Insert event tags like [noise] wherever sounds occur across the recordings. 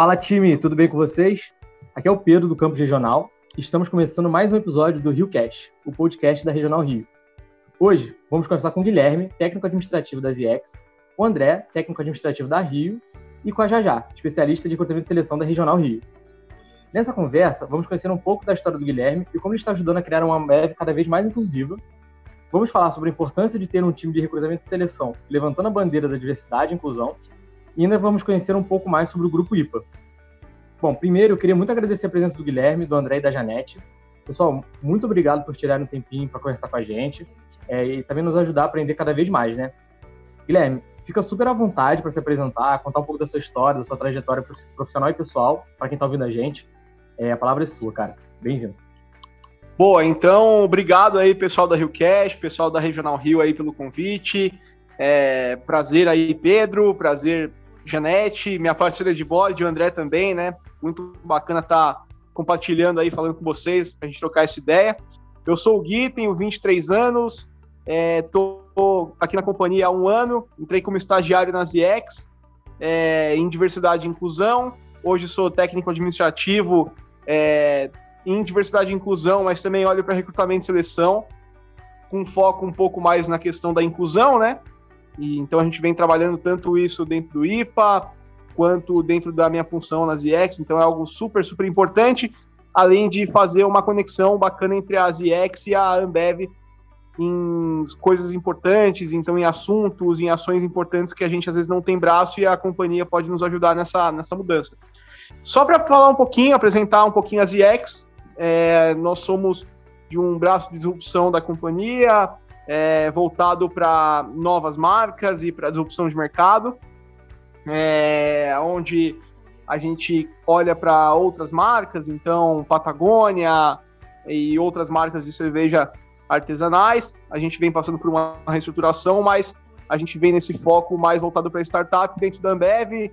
Fala time, tudo bem com vocês? Aqui é o Pedro do Campus Regional. Estamos começando mais um episódio do Rio Cast, o podcast da Regional Rio. Hoje vamos conversar com o Guilherme, técnico administrativo da ZX, o André, técnico administrativo da Rio, e com a Jajá, especialista de recrutamento e seleção da Regional Rio. Nessa conversa, vamos conhecer um pouco da história do Guilherme e como ele está ajudando a criar uma Ambev cada vez mais inclusiva. Vamos falar sobre a importância de ter um time de recrutamento e seleção levantando a bandeira da diversidade e inclusão. E ainda vamos conhecer um pouco mais sobre o Grupo IPA. Bom, primeiro eu queria muito agradecer a presença do Guilherme, do André e da Janete. Pessoal, muito obrigado por tirarem um tempinho para conversar com a gente é, e também nos ajudar a aprender cada vez mais, né? Guilherme, fica super à vontade para se apresentar, contar um pouco da sua história, da sua trajetória profissional e pessoal, para quem está ouvindo a gente. É, a palavra é sua, cara. Bem-vindo. Boa, então, obrigado aí, pessoal da RioCast, pessoal da Regional Rio aí pelo convite. É, prazer aí, Pedro, prazer, Janete, minha parceira de bode, o André também, né? Muito bacana estar tá compartilhando aí, falando com vocês, a gente trocar essa ideia. Eu sou o Gui, tenho 23 anos, estou é, aqui na companhia há um ano, entrei como estagiário na ZX, é, em diversidade e inclusão. Hoje sou técnico administrativo é, em diversidade e inclusão, mas também olho para recrutamento e seleção, com foco um pouco mais na questão da inclusão, né? E, então a gente vem trabalhando tanto isso dentro do IPA, quanto dentro da minha função nas IEX, então é algo super, super importante, além de fazer uma conexão bacana entre as IEX e a Ambev em coisas importantes, então em assuntos, em ações importantes que a gente às vezes não tem braço e a companhia pode nos ajudar nessa, nessa mudança. Só para falar um pouquinho, apresentar um pouquinho as IEX, é, nós somos de um braço de disrupção da companhia, é, voltado para novas marcas e para disrupção de mercado, é, onde a gente olha para outras marcas, então Patagônia e outras marcas de cerveja artesanais. A gente vem passando por uma reestruturação, mas a gente vem nesse foco mais voltado para startup dentro da Ambev,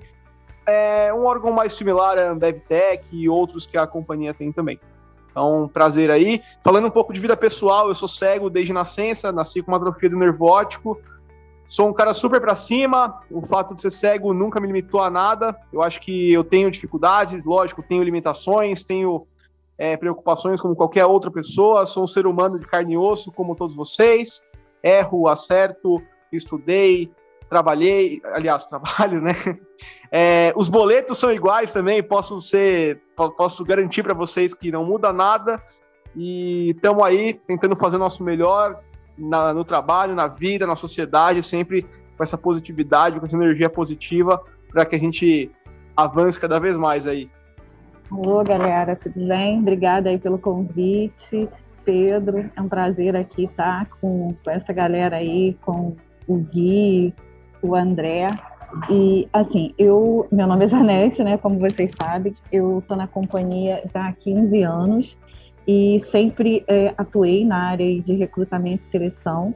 é um órgão mais similar à Ambev Tech e outros que a companhia tem também. Então, prazer aí. Falando um pouco de vida pessoal, eu sou cego desde nascença, nasci com uma atrofia do nervo óptico. Sou um cara super para cima. O fato de ser cego nunca me limitou a nada. Eu acho que eu tenho dificuldades, lógico, tenho limitações, tenho é, preocupações como qualquer outra pessoa. Sou um ser humano de carne e osso, como todos vocês. Erro, acerto, estudei, trabalhei, aliás, trabalho, né? É, os boletos são iguais também, posso ser, posso garantir para vocês que não muda nada e estamos aí tentando fazer o nosso melhor na, no trabalho, na vida, na sociedade, sempre com essa positividade, com essa energia positiva para que a gente avance cada vez mais aí. Alô, galera, tudo bem? Obrigada aí pelo convite. Pedro, é um prazer aqui estar com, com essa galera aí, com o Gui, o André. E, assim, eu, meu nome é Janete, né? Como vocês sabem, eu estou na companhia já há 15 anos e sempre é, atuei na área de recrutamento e seleção.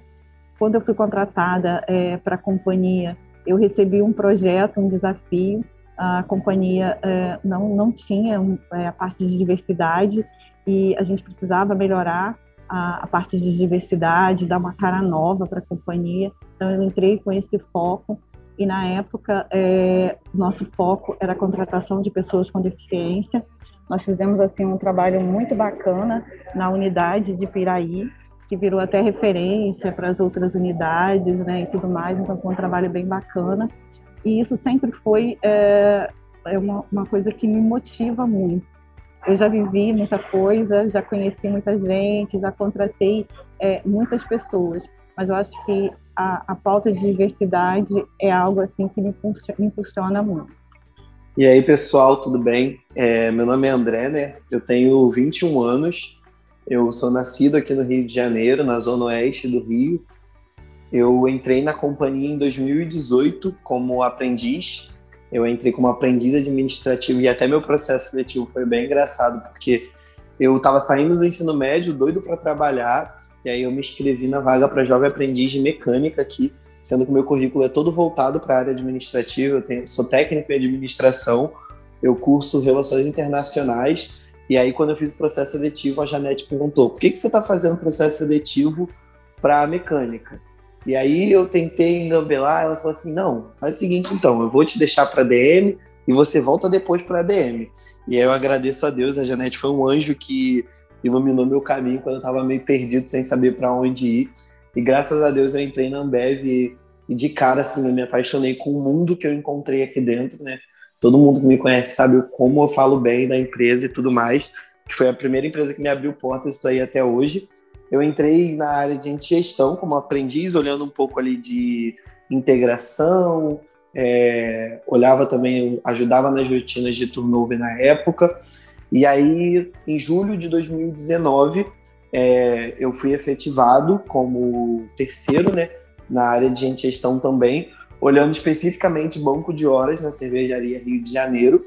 Quando eu fui contratada é, para a companhia, eu recebi um projeto, um desafio. A companhia é, não, não tinha é, a parte de diversidade e a gente precisava melhorar a, a parte de diversidade, dar uma cara nova para a companhia. Então, eu entrei com esse foco e na época é, nosso foco era a contratação de pessoas com deficiência. Nós fizemos assim um trabalho muito bacana na unidade de Piraí, que virou até referência para as outras unidades, né, e tudo mais. Então foi um trabalho bem bacana. E isso sempre foi é, é uma, uma coisa que me motiva muito. Eu já vivi muita coisa, já conheci muita gente, já contratei é, muitas pessoas, mas eu acho que a, a pauta de diversidade é algo assim que me, me impulsiona muito. E aí, pessoal, tudo bem? É, meu nome é André, né? Eu tenho 21 anos. Eu sou nascido aqui no Rio de Janeiro, na zona oeste do Rio. Eu entrei na companhia em 2018 como aprendiz eu entrei como aprendiz administrativo e até meu processo seletivo foi bem engraçado, porque eu estava saindo do ensino médio, doido para trabalhar, e aí eu me inscrevi na vaga para jovem aprendiz de mecânica aqui, sendo que o meu currículo é todo voltado para a área administrativa, eu tenho, sou técnico em administração, eu curso relações internacionais, e aí quando eu fiz o processo seletivo, a Janete perguntou, por que, que você está fazendo processo seletivo para mecânica? E aí eu tentei engambelar, ela falou assim, não, faz o seguinte então, eu vou te deixar para DM, e você volta depois para a ADM. E aí eu agradeço a Deus, a Janete foi um anjo que iluminou meu caminho quando eu estava meio perdido, sem saber para onde ir. E graças a Deus eu entrei na Ambev e, e de cara assim eu me apaixonei com o mundo que eu encontrei aqui dentro, né? Todo mundo que me conhece sabe como eu falo bem da empresa e tudo mais, que foi a primeira empresa que me abriu portas, estou aí até hoje. Eu entrei na área de gestão como aprendiz, olhando um pouco ali de integração, é, olhava também, ajudava nas rotinas de turnover na época. E aí, em julho de 2019, é, eu fui efetivado como terceiro, né, na área de gestão também, olhando especificamente banco de horas na cervejaria Rio de Janeiro.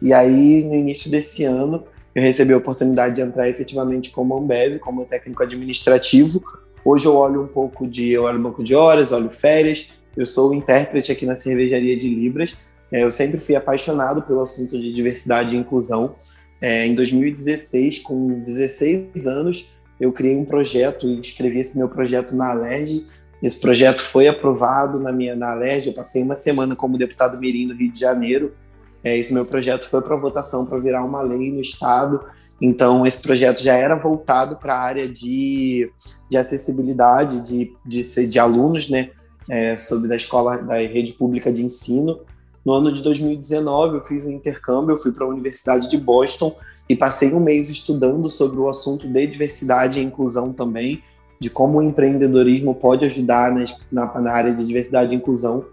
E aí, no início desse ano, eu recebi a oportunidade de entrar efetivamente como Ambev, como técnico administrativo. Hoje eu olho um pouco de, eu olho banco de horas, olho férias. Eu sou intérprete aqui na cervejaria de Libras. É, eu sempre fui apaixonado pelo assunto de diversidade e inclusão. É, em 2016, com 16 anos, eu criei um projeto e escrevi esse meu projeto na Alerj, esse projeto foi aprovado na minha na Alerj, eu passei uma semana como deputado mirim no Rio de Janeiro. É, esse meu projeto foi para votação para virar uma lei no estado. Então esse projeto já era voltado para a área de, de acessibilidade de, de, de alunos, né, é, sobre da escola da rede pública de ensino. No ano de 2019 eu fiz um intercâmbio, eu fui para a Universidade de Boston e passei um mês estudando sobre o assunto de diversidade e inclusão também de como o empreendedorismo pode ajudar na, na área de diversidade e inclusão.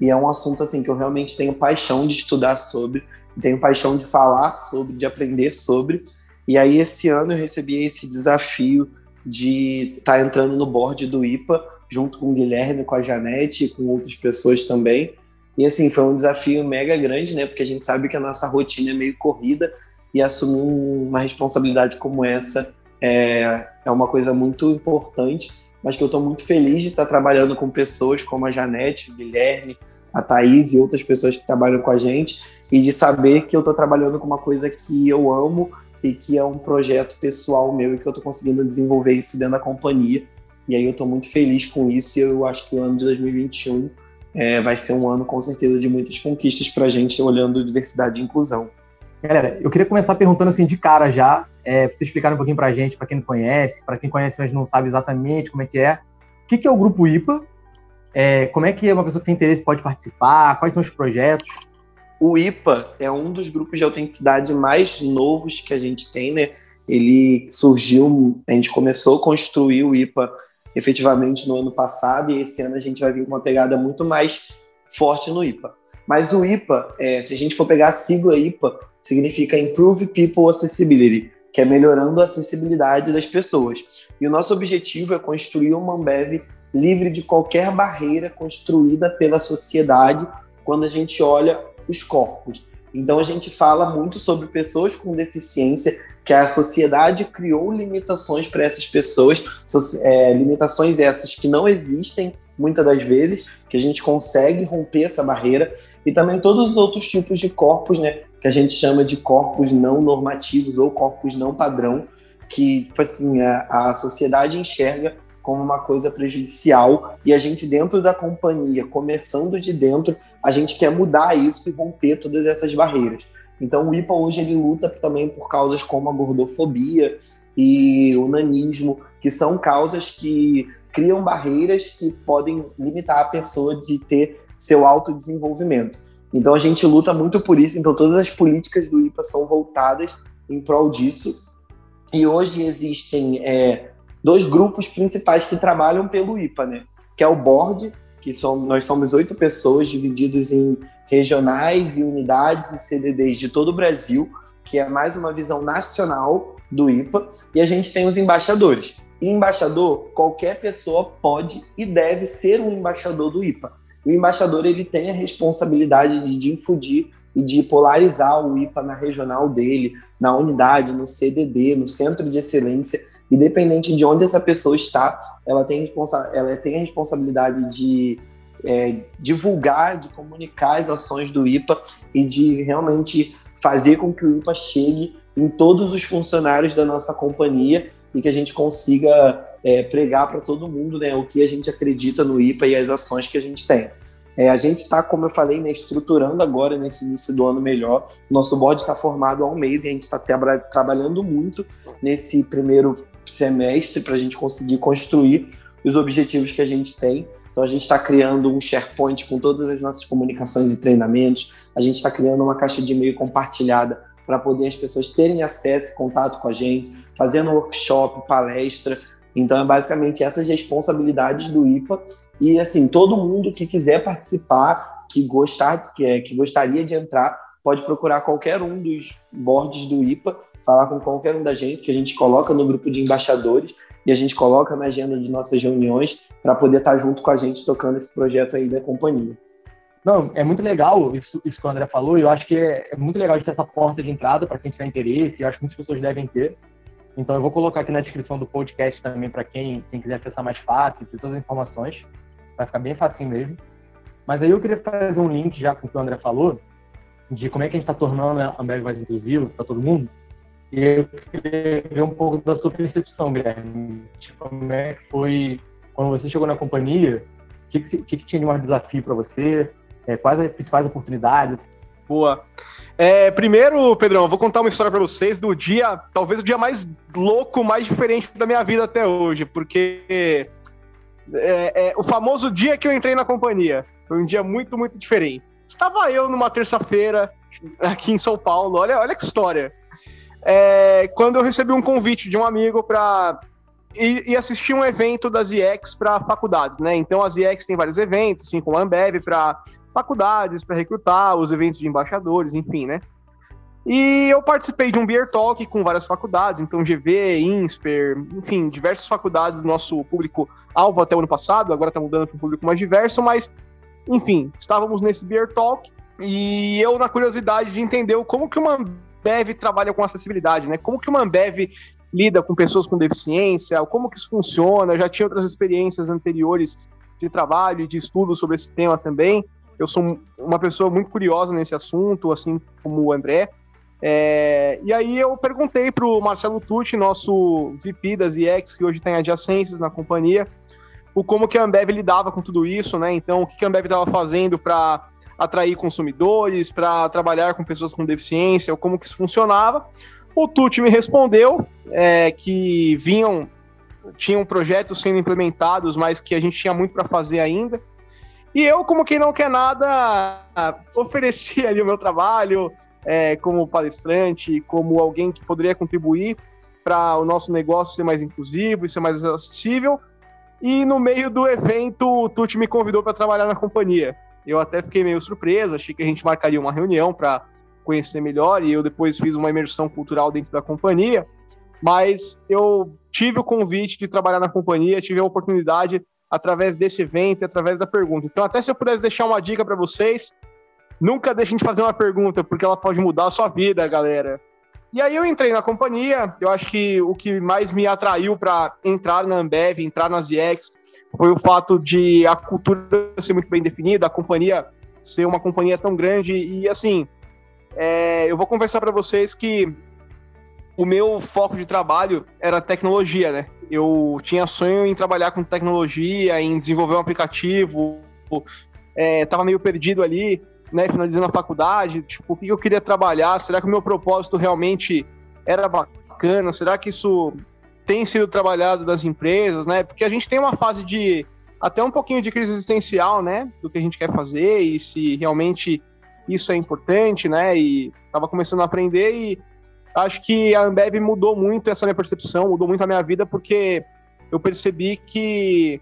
E é um assunto assim que eu realmente tenho paixão de estudar sobre, tenho paixão de falar sobre, de aprender sobre. E aí esse ano eu recebi esse desafio de estar tá entrando no board do IPA, junto com o Guilherme, com a Janete e com outras pessoas também. E assim, foi um desafio mega grande, né? Porque a gente sabe que a nossa rotina é meio corrida e assumir uma responsabilidade como essa é, é uma coisa muito importante, mas que eu estou muito feliz de estar trabalhando com pessoas como a Janete, o Guilherme, a Thaís e outras pessoas que trabalham com a gente, e de saber que eu estou trabalhando com uma coisa que eu amo e que é um projeto pessoal meu e que eu estou conseguindo desenvolver isso dentro da companhia. E aí eu estou muito feliz com isso e eu acho que o ano de 2021 é, vai ser um ano com certeza de muitas conquistas para a gente olhando diversidade e inclusão. Galera, eu queria começar perguntando assim de cara já, é, para vocês explicarem um pouquinho para a gente, para quem não conhece, para quem conhece, mas não sabe exatamente como é que é. O que, que é o Grupo IPA? É, como é que uma pessoa que tem interesse pode participar? Quais são os projetos? O IPA é um dos grupos de autenticidade mais novos que a gente tem, né? Ele surgiu, a gente começou a construir o IPA efetivamente no ano passado e esse ano a gente vai vir com uma pegada muito mais forte no IPA. Mas o IPA, é, se a gente for pegar a sigla IPA, significa Improve People Accessibility, que é melhorando a acessibilidade das pessoas. E o nosso objetivo é construir uma Ambev livre de qualquer barreira construída pela sociedade quando a gente olha os corpos. Então a gente fala muito sobre pessoas com deficiência, que a sociedade criou limitações para essas pessoas, é, limitações essas que não existem muitas das vezes, que a gente consegue romper essa barreira, e também todos os outros tipos de corpos, né, que a gente chama de corpos não normativos ou corpos não padrão, que, tipo assim, a, a sociedade enxerga como uma coisa prejudicial e a gente dentro da companhia, começando de dentro, a gente quer mudar isso e romper todas essas barreiras. Então o IPA hoje ele luta também por causas como a gordofobia e o nanismo, que são causas que criam barreiras que podem limitar a pessoa de ter seu autodesenvolvimento. Então a gente luta muito por isso, então todas as políticas do IPA são voltadas em prol disso. E hoje existem é, dois grupos principais que trabalham pelo IPA, né? Que é o board, que são, nós somos oito pessoas divididos em regionais e unidades e CDDs de todo o Brasil, que é mais uma visão nacional do IPA, e a gente tem os embaixadores. Embaixador, qualquer pessoa pode e deve ser um embaixador do IPA. O embaixador ele tem a responsabilidade de difundir e de polarizar o IPA na regional dele, na unidade, no CDD, no centro de excelência, independente de onde essa pessoa está, ela tem, ela tem a responsabilidade de é, divulgar, de comunicar as ações do IPA e de realmente fazer com que o IPA chegue em todos os funcionários da nossa companhia e que a gente consiga é, pregar para todo mundo né, o que a gente acredita no IPA e as ações que a gente tem. É, a gente está, como eu falei, né, estruturando agora nesse início do ano melhor. Nosso board está formado há um mês e a gente está tra trabalhando muito nesse primeiro semestre para a gente conseguir construir os objetivos que a gente tem. Então a gente está criando um SharePoint com todas as nossas comunicações e treinamentos. A gente está criando uma caixa de e-mail compartilhada para poder as pessoas terem acesso e contato com a gente, fazendo workshop, palestra. Então é basicamente essas responsabilidades do IPA e assim, todo mundo que quiser participar, que gostar, que, é, que gostaria de entrar, pode procurar qualquer um dos boards do IPA, falar com qualquer um da gente, que a gente coloca no grupo de embaixadores e a gente coloca na agenda de nossas reuniões para poder estar junto com a gente tocando esse projeto aí da companhia. Não, é muito legal isso, isso que o André falou, eu acho que é, é muito legal de ter essa porta de entrada para quem tiver interesse, eu acho que muitas pessoas devem ter. Então eu vou colocar aqui na descrição do podcast também para quem, quem quiser acessar mais fácil, ter todas as informações vai ficar bem facinho mesmo. Mas aí eu queria fazer um link já com o que o André falou, de como é que a gente está tornando a Ambev mais inclusivo para todo mundo. E eu queria ver um pouco da sua percepção, Guilherme. Tipo, como é que foi quando você chegou na companhia? O que, que, que tinha de mais desafio para você? É, quais as principais oportunidades? Boa. É, primeiro, Pedrão, eu vou contar uma história para vocês do dia, talvez o dia mais louco, mais diferente da minha vida até hoje, porque é, é, o famoso dia que eu entrei na companhia. Foi um dia muito, muito diferente. Estava eu numa terça-feira aqui em São Paulo, olha, olha que história. É, quando eu recebi um convite de um amigo para ir, ir, assistir um evento das IEX para faculdades, né? Então as IEX tem vários eventos, assim como a Ambev, para faculdades, para recrutar, os eventos de embaixadores, enfim, né? E eu participei de um Beer Talk com várias faculdades, então GV, INSPER, enfim, diversas faculdades nosso público alvo até o ano passado, agora está mudando para um público mais diverso, mas, enfim, estávamos nesse Beer Talk e eu na curiosidade de entender como que uma Ambev trabalha com acessibilidade, né? Como que uma Ambev lida com pessoas com deficiência, como que isso funciona, já tinha outras experiências anteriores de trabalho e de estudo sobre esse tema também. Eu sou uma pessoa muito curiosa nesse assunto, assim como o André, é, e aí eu perguntei para o Marcelo Tucci, nosso VP das IEX, que hoje tem adjacências na companhia, o como que a Ambev lidava com tudo isso, né? Então, o que a Ambev estava fazendo para atrair consumidores, para trabalhar com pessoas com deficiência, como que isso funcionava. O Tucci me respondeu é, que vinham, tinham projetos sendo implementados, mas que a gente tinha muito para fazer ainda. E eu, como quem não quer nada, [laughs] ofereci ali o meu trabalho, é, como palestrante, como alguém que poderia contribuir para o nosso negócio ser mais inclusivo e ser mais acessível. E no meio do evento, o Tuti me convidou para trabalhar na companhia. Eu até fiquei meio surpreso, achei que a gente marcaria uma reunião para conhecer melhor e eu depois fiz uma imersão cultural dentro da companhia. Mas eu tive o convite de trabalhar na companhia, tive a oportunidade através desse evento, através da pergunta. Então, até se eu pudesse deixar uma dica para vocês, Nunca deixem de fazer uma pergunta, porque ela pode mudar a sua vida, galera. E aí eu entrei na companhia, eu acho que o que mais me atraiu para entrar na Ambev, entrar nas IEX, foi o fato de a cultura ser muito bem definida, a companhia ser uma companhia tão grande e assim, é, eu vou conversar para vocês que o meu foco de trabalho era tecnologia, né? Eu tinha sonho em trabalhar com tecnologia, em desenvolver um aplicativo, é, meio perdido ali né, finalizando a faculdade, tipo, o que eu queria trabalhar, será que o meu propósito realmente era bacana, será que isso tem sido trabalhado nas empresas, né, porque a gente tem uma fase de, até um pouquinho de crise existencial, né, do que a gente quer fazer e se realmente isso é importante, né, e estava começando a aprender e acho que a Ambev mudou muito essa minha percepção, mudou muito a minha vida, porque eu percebi que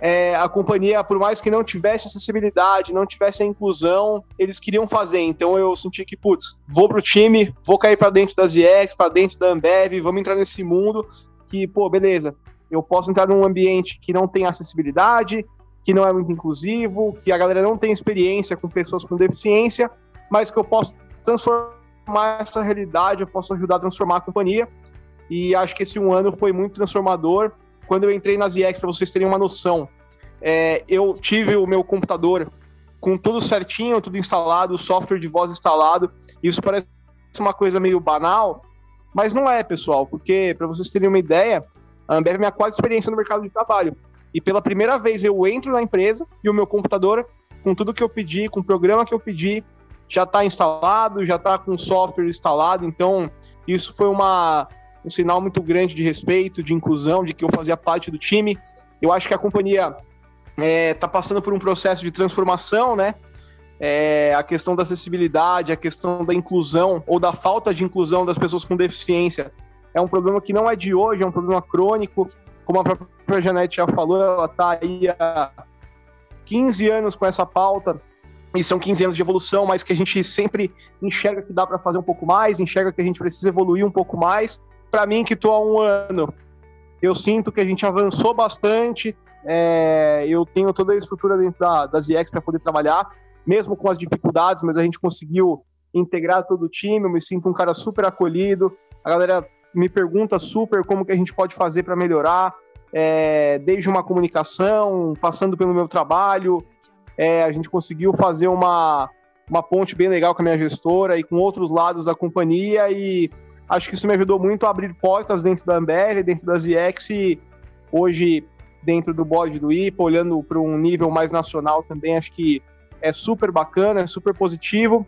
é, a companhia, por mais que não tivesse acessibilidade, não tivesse a inclusão, eles queriam fazer. Então eu senti que, putz, vou pro time, vou cair para dentro das IEX, para dentro da Ambev, vamos entrar nesse mundo que, pô, beleza, eu posso entrar num ambiente que não tem acessibilidade, que não é muito inclusivo, que a galera não tem experiência com pessoas com deficiência, mas que eu posso transformar essa realidade, eu posso ajudar a transformar a companhia. E acho que esse um ano foi muito transformador quando eu entrei nas IEX, para vocês terem uma noção, é, eu tive o meu computador com tudo certinho, tudo instalado, software de voz instalado. Isso parece uma coisa meio banal, mas não é, pessoal, porque, para vocês terem uma ideia, a Ambev é minha quase experiência no mercado de trabalho. E pela primeira vez eu entro na empresa e o meu computador com tudo que eu pedi, com o programa que eu pedi, já está instalado, já está com o software instalado, então isso foi uma, um sinal muito grande de respeito, de inclusão, de que eu fazia parte do time. Eu acho que a companhia está é, tá passando por um processo de transformação, né? É, a questão da acessibilidade, a questão da inclusão ou da falta de inclusão das pessoas com deficiência é um problema que não é de hoje, é um problema crônico. Como a própria Janete já falou, ela está aí há 15 anos com essa pauta, e são 15 anos de evolução, mas que a gente sempre enxerga que dá para fazer um pouco mais, enxerga que a gente precisa evoluir um pouco mais. Para mim, que estou há um ano, eu sinto que a gente avançou bastante, é, eu tenho toda a estrutura dentro da, das IEX para poder trabalhar, mesmo com as dificuldades, mas a gente conseguiu integrar todo o time, eu me sinto um cara super acolhido, a galera me pergunta super como que a gente pode fazer para melhorar, é, desde uma comunicação, passando pelo meu trabalho, é, a gente conseguiu fazer uma, uma ponte bem legal com a minha gestora e com outros lados da companhia e acho que isso me ajudou muito a abrir portas dentro da Ambev, dentro da ZX e hoje dentro do board do IPA, olhando para um nível mais nacional também, acho que é super bacana, é super positivo.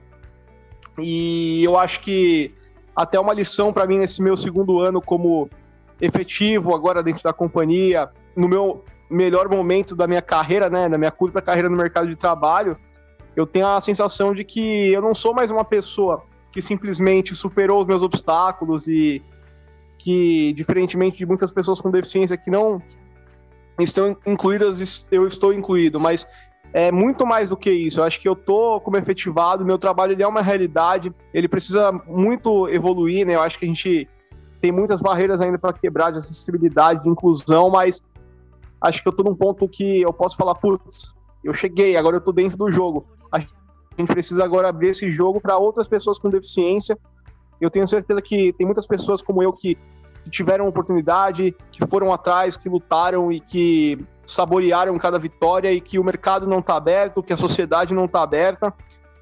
E eu acho que até uma lição para mim nesse meu segundo ano como efetivo agora dentro da companhia, no meu melhor momento da minha carreira, né, na minha curta carreira no mercado de trabalho, eu tenho a sensação de que eu não sou mais uma pessoa que simplesmente superou os meus obstáculos e que, diferentemente de muitas pessoas com deficiência que não estão incluídas, eu estou incluído, mas é muito mais do que isso. Eu acho que eu tô como efetivado, meu trabalho ele é uma realidade, ele precisa muito evoluir, né? Eu acho que a gente tem muitas barreiras ainda para quebrar de acessibilidade, de inclusão, mas acho que eu tô num ponto que eu posso falar, putz, eu cheguei, agora eu tô dentro do jogo. A gente precisa agora abrir esse jogo para outras pessoas com deficiência. Eu tenho certeza que tem muitas pessoas como eu que, que tiveram oportunidade, que foram atrás, que lutaram e que saborearam cada vitória e que o mercado não está aberto, que a sociedade não está aberta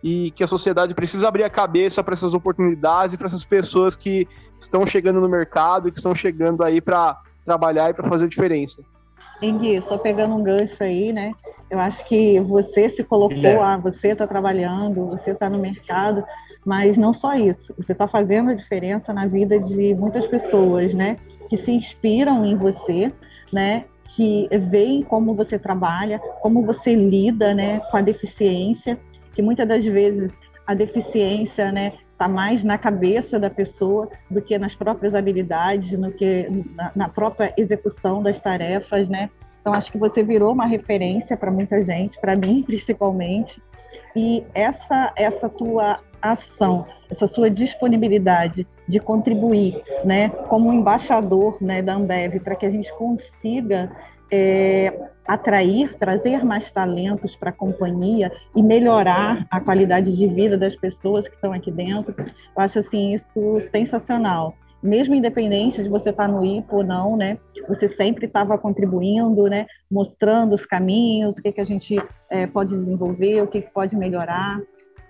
e que a sociedade precisa abrir a cabeça para essas oportunidades e para essas pessoas que estão chegando no mercado e que estão chegando aí para trabalhar e para fazer diferença. Engui, só pegando um gancho aí, né? Eu acho que você se colocou, ah, você está trabalhando, você está no mercado, mas não só isso. Você está fazendo a diferença na vida de muitas pessoas, né? Que se inspiram em você, né? Que veem como você trabalha, como você lida, né? Com a deficiência, que muitas das vezes a deficiência, né? Está mais na cabeça da pessoa do que nas próprias habilidades, no que na, na própria execução das tarefas, né? Então acho que você virou uma referência para muita gente, para mim [laughs] principalmente. E essa essa tua ação, essa sua disponibilidade de contribuir, né, como embaixador, né, da Ambev, para que a gente consiga é, atrair, trazer mais talentos para a companhia e melhorar a qualidade de vida das pessoas que estão aqui dentro. Eu acho assim isso sensacional. Mesmo independente de você estar no IPO ou não, né? Você sempre estava contribuindo, né? Mostrando os caminhos, o que, que a gente é, pode desenvolver, o que, que pode melhorar.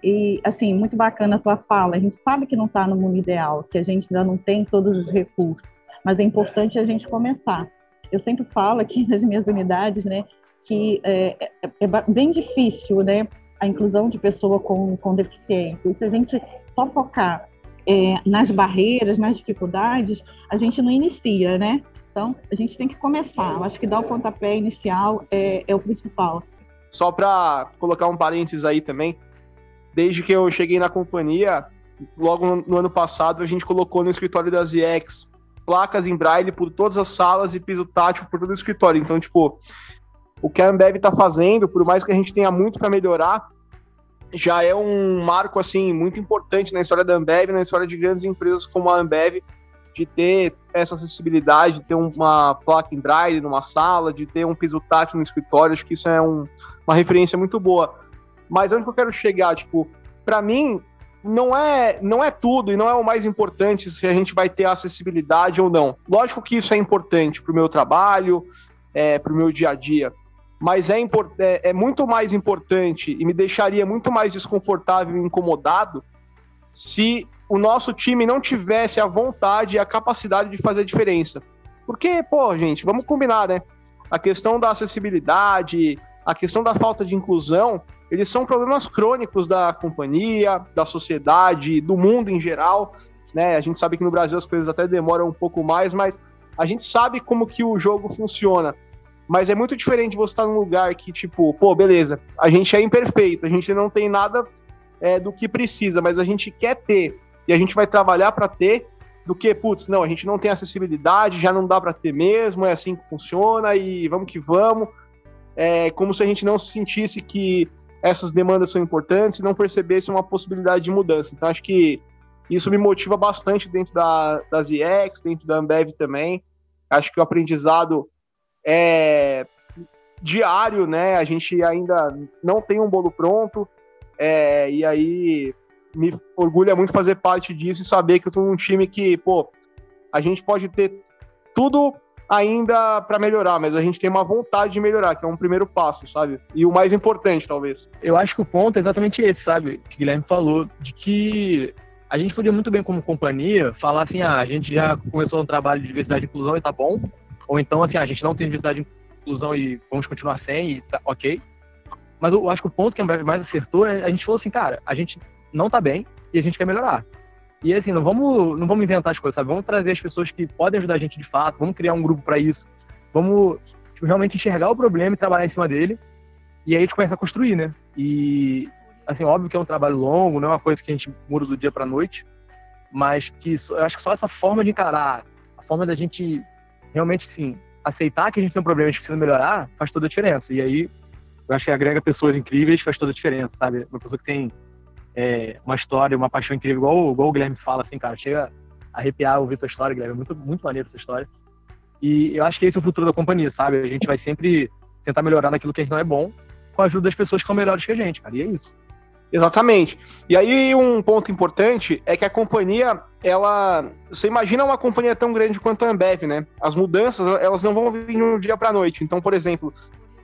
E, assim, muito bacana a tua fala. A gente sabe que não está no mundo ideal, que a gente ainda não tem todos os recursos, mas é importante a gente começar. Eu sempre falo aqui [laughs] nas minhas unidades, né, que é, é, é bem difícil, né, a inclusão de pessoa com, com deficiência. E se a gente só focar é, nas barreiras, nas dificuldades, a gente não inicia, né? Então, a gente tem que começar. Eu acho que dar o pontapé inicial é, é o principal. Só para colocar um parênteses aí também, desde que eu cheguei na companhia, logo no, no ano passado, a gente colocou no escritório da ZX placas em braille por todas as salas e piso tátil por todo o escritório. Então, tipo, o que a Ambev está fazendo, por mais que a gente tenha muito para melhorar, já é um marco assim muito importante na história da Ambev, na história de grandes empresas como a Ambev, de ter essa acessibilidade, de ter uma placa em braille numa sala, de ter um piso tátil no escritório. Acho que isso é um, uma referência muito boa. Mas onde eu quero chegar, tipo, para mim, não é, não é tudo e não é o mais importante se a gente vai ter acessibilidade ou não. Lógico que isso é importante para o meu trabalho, é, para o meu dia a dia, mas é, é, é, muito mais importante e me deixaria muito mais desconfortável e incomodado se o nosso time não tivesse a vontade e a capacidade de fazer a diferença. Porque, pô, gente, vamos combinar, né? A questão da acessibilidade, a questão da falta de inclusão, eles são problemas crônicos da companhia, da sociedade, do mundo em geral, né? A gente sabe que no Brasil as coisas até demoram um pouco mais, mas a gente sabe como que o jogo funciona. Mas é muito diferente você estar num lugar que, tipo, pô, beleza, a gente é imperfeito, a gente não tem nada é, do que precisa, mas a gente quer ter e a gente vai trabalhar para ter, do que, putz, não, a gente não tem acessibilidade, já não dá para ter mesmo, é assim que funciona e vamos que vamos. É como se a gente não se sentisse que essas demandas são importantes e não percebesse uma possibilidade de mudança. Então, acho que isso me motiva bastante dentro da, das IEX, dentro da Ambev também. Acho que o aprendizado é diário, né? A gente ainda não tem um bolo pronto, é, e aí me orgulha muito fazer parte disso e saber que eu tô num time que, pô, a gente pode ter tudo ainda para melhorar, mas a gente tem uma vontade de melhorar, que é um primeiro passo, sabe? E o mais importante, talvez. Eu acho que o ponto é exatamente esse, sabe? Que o Guilherme falou, de que a gente podia muito bem, como companhia, falar assim: ah, a gente já começou um trabalho de diversidade e inclusão e tá bom. Ou então, assim, ah, a gente não tem diversidade e inclusão e vamos continuar sem e tá ok. Mas eu acho que o ponto que mais acertou é a gente falou assim, cara, a gente não tá bem e a gente quer melhorar. E assim, não vamos, não vamos inventar as coisas, sabe? Vamos trazer as pessoas que podem ajudar a gente de fato, vamos criar um grupo para isso. Vamos tipo, realmente enxergar o problema e trabalhar em cima dele. E aí a gente começa a construir, né? E assim, óbvio que é um trabalho longo, não é uma coisa que a gente muda do dia para noite, mas que eu acho que só essa forma de encarar, a forma da gente realmente sim aceitar que a gente tem um problema a gente precisa melhorar, faz toda a diferença. E aí eu acho que agrega pessoas incríveis, faz toda a diferença, sabe? Uma pessoa que tem é, uma história, uma paixão incrível, igual, igual o Guilherme fala, assim, cara, chega a arrepiar ouvir tua história, Guilherme, é muito, muito maneiro essa história. E eu acho que esse é o futuro da companhia, sabe? A gente vai sempre tentar melhorar naquilo que a gente não é bom, com a ajuda das pessoas que são melhores que a gente, cara, e é isso. Exatamente. E aí um ponto importante é que a companhia, ela, você imagina uma companhia tão grande quanto a Ambev, né? As mudanças, elas não vão vir de um dia para noite. Então, por exemplo,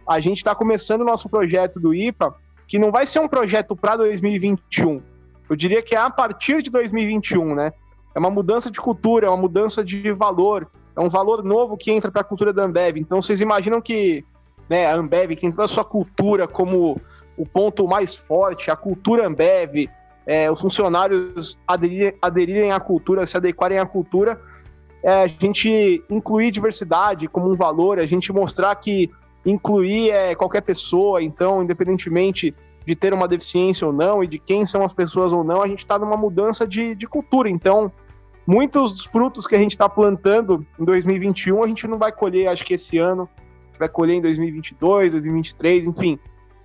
a gente está começando o nosso projeto do IPA que não vai ser um projeto para 2021. Eu diria que é a partir de 2021, né? É uma mudança de cultura, é uma mudança de valor, é um valor novo que entra para a cultura da Ambev. Então vocês imaginam que né, a Ambev tem toda a sua cultura como o ponto mais forte, a cultura Ambev, é, os funcionários aderirem, aderirem à cultura, se adequarem à cultura, é, a gente incluir diversidade como um valor, a gente mostrar que incluir é, qualquer pessoa, então, independentemente de ter uma deficiência ou não e de quem são as pessoas ou não, a gente está numa mudança de, de cultura. Então, muitos frutos que a gente está plantando em 2021, a gente não vai colher, acho que esse ano, vai colher em 2022, 2023, enfim.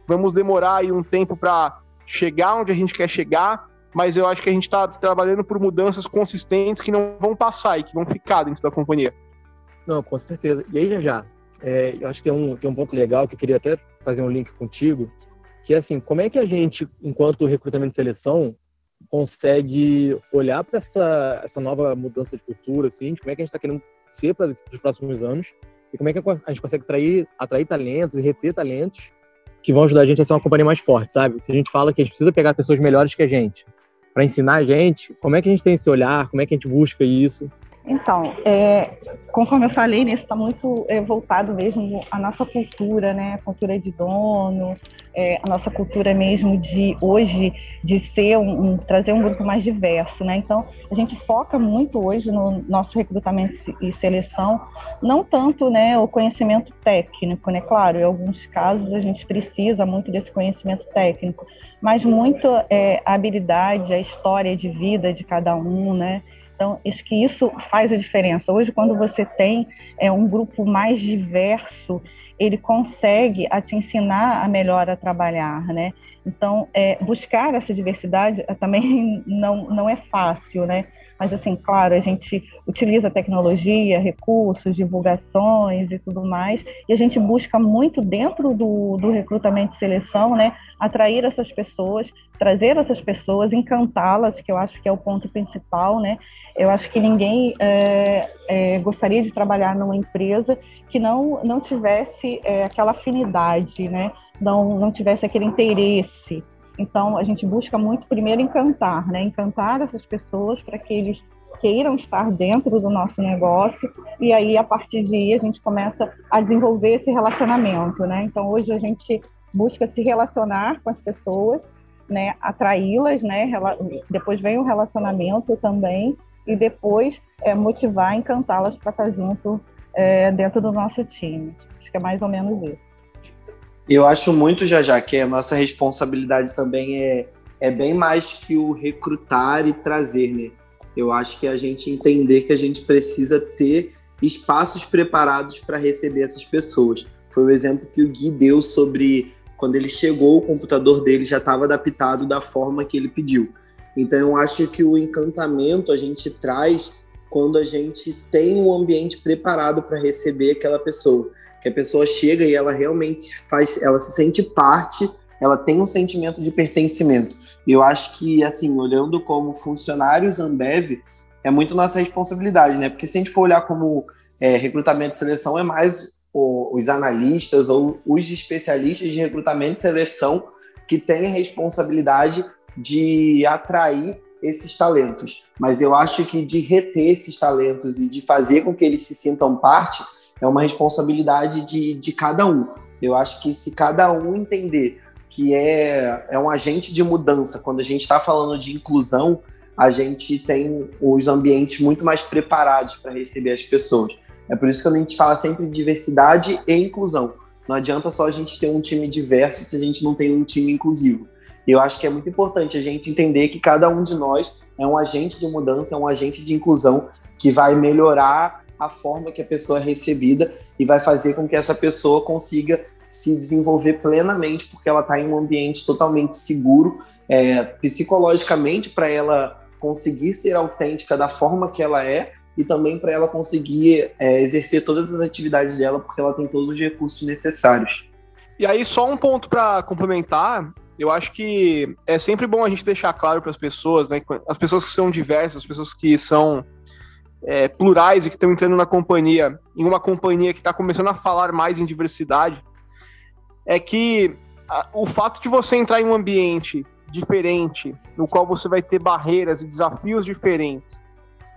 Vamos demorar aí um tempo para chegar onde a gente quer chegar, mas eu acho que a gente está trabalhando por mudanças consistentes que não vão passar e que vão ficar dentro da companhia. Não, com certeza. E aí, já já, é, eu acho que tem um, tem um ponto legal que eu queria até fazer um link contigo, que é assim, como é que a gente, enquanto recrutamento de seleção, consegue olhar para essa, essa nova mudança de cultura, assim, como é que a gente está querendo ser para os próximos anos, e como é que a gente consegue atrair, atrair talentos e reter talentos que vão ajudar a gente a ser uma companhia mais forte, sabe? Se a gente fala que a gente precisa pegar pessoas melhores que a gente para ensinar a gente, como é que a gente tem esse olhar, como é que a gente busca isso? Então, é, conforme eu falei, isso está muito é, voltado mesmo à nossa cultura, né? Cultura de dono, é, a nossa cultura mesmo de hoje de ser um, um, trazer um grupo mais diverso, né? Então, a gente foca muito hoje no nosso recrutamento e seleção, não tanto, né, o conhecimento técnico, né? Claro, em alguns casos a gente precisa muito desse conhecimento técnico, mas muito é, a habilidade, a história de vida de cada um, né? Então, acho que isso faz a diferença. Hoje, quando você tem é, um grupo mais diverso, ele consegue a te ensinar a melhor a trabalhar, né? Então, é, buscar essa diversidade eh, também [laughs] não, não é fácil, né? Mas, assim, claro, a gente utiliza tecnologia, recursos, divulgações e tudo mais, e a gente busca muito dentro do, do recrutamento e seleção, né? Atrair essas pessoas, trazer essas pessoas, encantá-las, que eu acho que é o ponto principal, né? Eu acho que ninguém é, é, gostaria de trabalhar numa empresa que não, não tivesse é, aquela afinidade, né? Não, não tivesse aquele interesse. Então, a gente busca muito primeiro encantar, né? Encantar essas pessoas para que eles queiram estar dentro do nosso negócio e aí a partir de aí a gente começa a desenvolver esse relacionamento, né? Então hoje a gente busca se relacionar com as pessoas, né, atraí-las, né, depois vem o relacionamento também, e depois é, motivar, encantá-las para estar junto é, dentro do nosso time. Acho que é mais ou menos isso. Eu acho muito, já já, que a nossa responsabilidade também é, é bem mais que o recrutar e trazer, né? Eu acho que a gente entender que a gente precisa ter espaços preparados para receber essas pessoas. Foi o exemplo que o Gui deu sobre quando ele chegou, o computador dele já estava adaptado da forma que ele pediu. Então eu acho que o encantamento a gente traz quando a gente tem um ambiente preparado para receber aquela pessoa. Que a pessoa chega e ela realmente faz, ela se sente parte, ela tem um sentimento de pertencimento. Eu acho que, assim, olhando como funcionários Ambev, é muito nossa responsabilidade, né? Porque se a gente for olhar como é, recrutamento e seleção, é mais o, os analistas ou os especialistas de recrutamento e seleção que têm a responsabilidade de atrair esses talentos. Mas eu acho que de reter esses talentos e de fazer com que eles se sintam parte é uma responsabilidade de, de cada um. Eu acho que se cada um entender que é, é um agente de mudança, quando a gente está falando de inclusão, a gente tem os ambientes muito mais preparados para receber as pessoas. É por isso que a gente fala sempre de diversidade e inclusão. Não adianta só a gente ter um time diverso se a gente não tem um time inclusivo. Eu acho que é muito importante a gente entender que cada um de nós é um agente de mudança, é um agente de inclusão que vai melhorar a forma que a pessoa é recebida e vai fazer com que essa pessoa consiga se desenvolver plenamente, porque ela está em um ambiente totalmente seguro, é, psicologicamente, para ela conseguir ser autêntica da forma que ela é e também para ela conseguir é, exercer todas as atividades dela, porque ela tem todos os recursos necessários. E aí, só um ponto para complementar, eu acho que é sempre bom a gente deixar claro para as pessoas, né, as pessoas que são diversas, as pessoas que são é, plurais e que estão entrando na companhia, em uma companhia que está começando a falar mais em diversidade, é que a, o fato de você entrar em um ambiente diferente, no qual você vai ter barreiras e desafios diferentes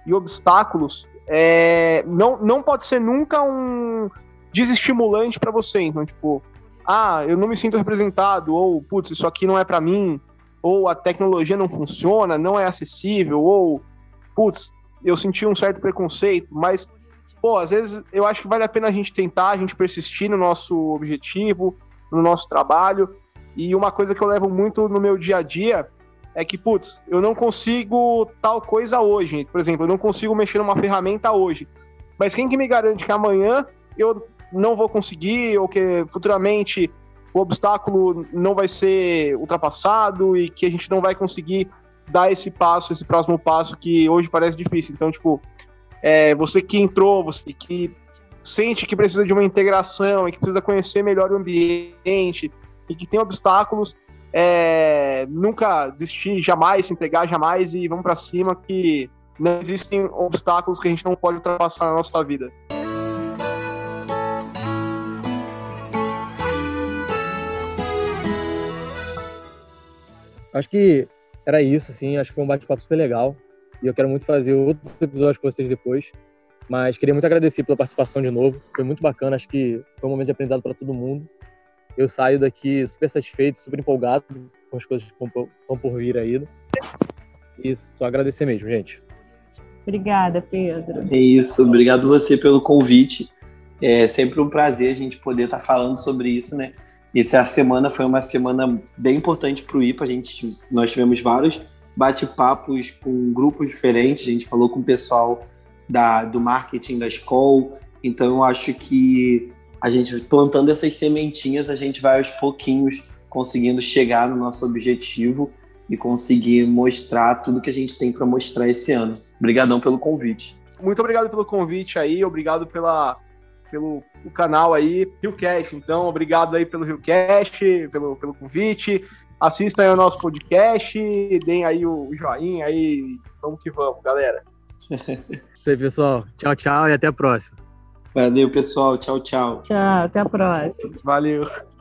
e obstáculos, é, não, não pode ser nunca um desestimulante para você. Então, tipo, ah, eu não me sinto representado, ou putz, isso aqui não é para mim, ou a tecnologia não funciona, não é acessível, ou putz, eu senti um certo preconceito, mas pô, às vezes eu acho que vale a pena a gente tentar, a gente persistir no nosso objetivo, no nosso trabalho. E uma coisa que eu levo muito no meu dia a dia é que, putz, eu não consigo tal coisa hoje. Por exemplo, eu não consigo mexer numa ferramenta hoje. Mas quem que me garante que amanhã eu não vou conseguir ou que futuramente o obstáculo não vai ser ultrapassado e que a gente não vai conseguir dar esse passo, esse próximo passo que hoje parece difícil. Então, tipo, é, você que entrou, você que sente que precisa de uma integração e que precisa conhecer melhor o ambiente e que tem obstáculos, é, nunca desistir, jamais se entregar, jamais e vamos para cima que não existem obstáculos que a gente não pode ultrapassar na nossa vida. Acho que era isso, assim. Acho que foi um bate-papo super legal. E eu quero muito fazer outros episódios com vocês depois. Mas queria muito agradecer pela participação de novo. Foi muito bacana. Acho que foi um momento de aprendizado para todo mundo. Eu saio daqui super satisfeito, super empolgado com as coisas que estão por vir aí. Isso, só agradecer mesmo, gente. Obrigada, Pedro. É isso, obrigado você pelo convite. É sempre um prazer a gente poder estar falando sobre isso, né? Essa semana foi uma semana bem importante para o IPA. A gente, nós tivemos vários bate-papos com grupos diferentes. A gente falou com o pessoal da, do marketing da escola. Então, eu acho que a gente plantando essas sementinhas, a gente vai aos pouquinhos conseguindo chegar no nosso objetivo e conseguir mostrar tudo que a gente tem para mostrar esse ano. Obrigadão pelo convite. Muito obrigado pelo convite aí, obrigado pela pelo o canal aí, RioCast. Então, obrigado aí pelo RioCast, pelo, pelo convite. Assistam aí o nosso podcast, deem aí o joinha aí. Vamos que vamos, galera. [laughs] Isso aí, pessoal. Tchau, tchau e até a próxima. Valeu, pessoal. Tchau, tchau. Tchau, até a próxima. Valeu.